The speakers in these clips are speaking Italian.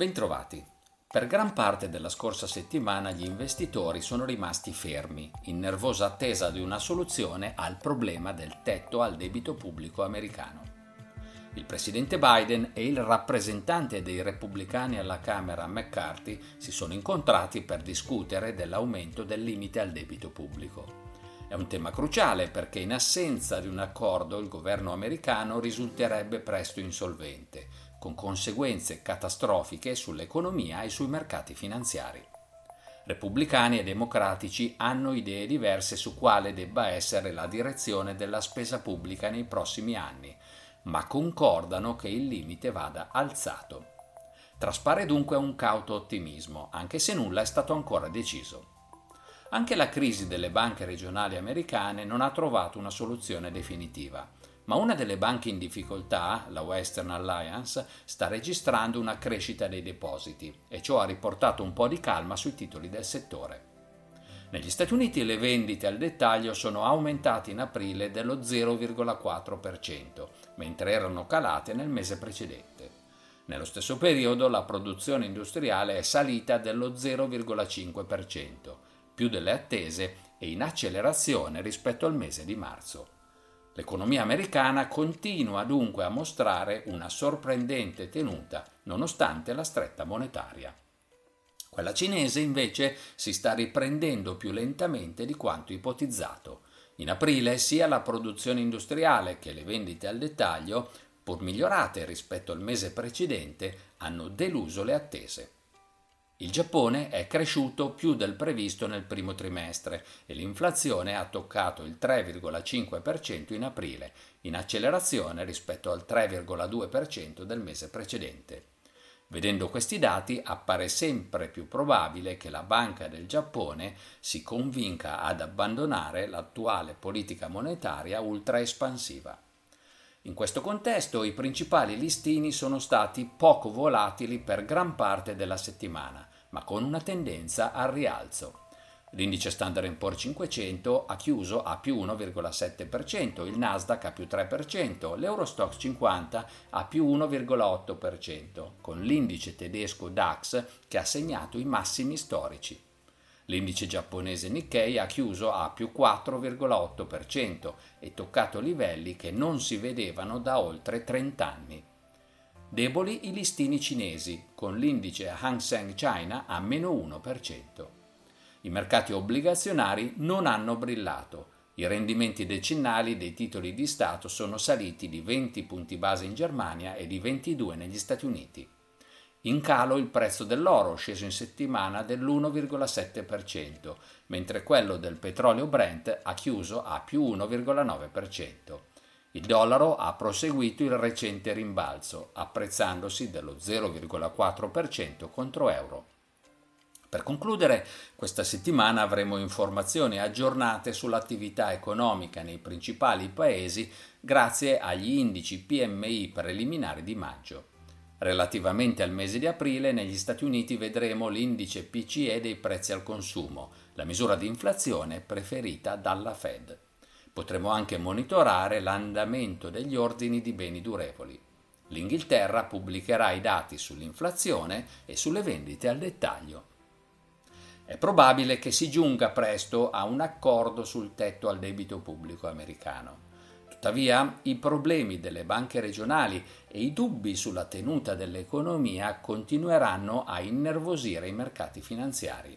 Bentrovati. Per gran parte della scorsa settimana gli investitori sono rimasti fermi, in nervosa attesa di una soluzione al problema del tetto al debito pubblico americano. Il presidente Biden e il rappresentante dei repubblicani alla Camera McCarthy si sono incontrati per discutere dell'aumento del limite al debito pubblico. È un tema cruciale perché in assenza di un accordo il governo americano risulterebbe presto insolvente, con conseguenze catastrofiche sull'economia e sui mercati finanziari. Repubblicani e democratici hanno idee diverse su quale debba essere la direzione della spesa pubblica nei prossimi anni, ma concordano che il limite vada alzato. Traspare dunque un cauto ottimismo, anche se nulla è stato ancora deciso. Anche la crisi delle banche regionali americane non ha trovato una soluzione definitiva ma una delle banche in difficoltà, la Western Alliance, sta registrando una crescita dei depositi e ciò ha riportato un po' di calma sui titoli del settore. Negli Stati Uniti le vendite al dettaglio sono aumentate in aprile dello 0,4%, mentre erano calate nel mese precedente. Nello stesso periodo la produzione industriale è salita dello 0,5%, più delle attese e in accelerazione rispetto al mese di marzo. L'economia americana continua dunque a mostrare una sorprendente tenuta nonostante la stretta monetaria. Quella cinese invece si sta riprendendo più lentamente di quanto ipotizzato. In aprile sia la produzione industriale che le vendite al dettaglio, pur migliorate rispetto al mese precedente, hanno deluso le attese. Il Giappone è cresciuto più del previsto nel primo trimestre e l'inflazione ha toccato il 3,5% in aprile, in accelerazione rispetto al 3,2% del mese precedente. Vedendo questi dati appare sempre più probabile che la Banca del Giappone si convinca ad abbandonare l'attuale politica monetaria ultra espansiva. In questo contesto i principali listini sono stati poco volatili per gran parte della settimana, ma con una tendenza al rialzo. L'indice Standard Poor's 500 ha chiuso a più 1,7%, il Nasdaq a più 3%, l'Eurostox 50 a più 1,8%, con l'indice tedesco DAX che ha segnato i massimi storici. L'indice giapponese Nikkei ha chiuso a più 4,8% e toccato livelli che non si vedevano da oltre 30 anni. Deboli i listini cinesi, con l'indice Hang Seng China a meno 1%. I mercati obbligazionari non hanno brillato. I rendimenti decennali dei titoli di Stato sono saliti di 20 punti base in Germania e di 22 negli Stati Uniti. In calo il prezzo dell'oro, sceso in settimana dell'1,7%, mentre quello del petrolio Brent ha chiuso a più 1,9%. Il dollaro ha proseguito il recente rimbalzo, apprezzandosi dello 0,4% contro euro. Per concludere, questa settimana avremo informazioni aggiornate sull'attività economica nei principali paesi grazie agli indici PMI preliminari di maggio. Relativamente al mese di aprile, negli Stati Uniti vedremo l'indice PCE dei prezzi al consumo, la misura di inflazione preferita dalla Fed. Potremo anche monitorare l'andamento degli ordini di beni durevoli. L'Inghilterra pubblicherà i dati sull'inflazione e sulle vendite al dettaglio. È probabile che si giunga presto a un accordo sul tetto al debito pubblico americano. Tuttavia, i problemi delle banche regionali e i dubbi sulla tenuta dell'economia continueranno a innervosire i mercati finanziari.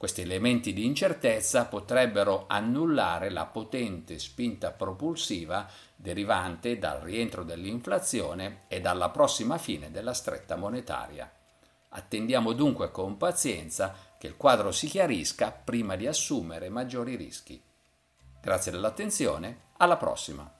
Questi elementi di incertezza potrebbero annullare la potente spinta propulsiva derivante dal rientro dell'inflazione e dalla prossima fine della stretta monetaria. Attendiamo dunque con pazienza che il quadro si chiarisca prima di assumere maggiori rischi. Grazie dell'attenzione, alla prossima!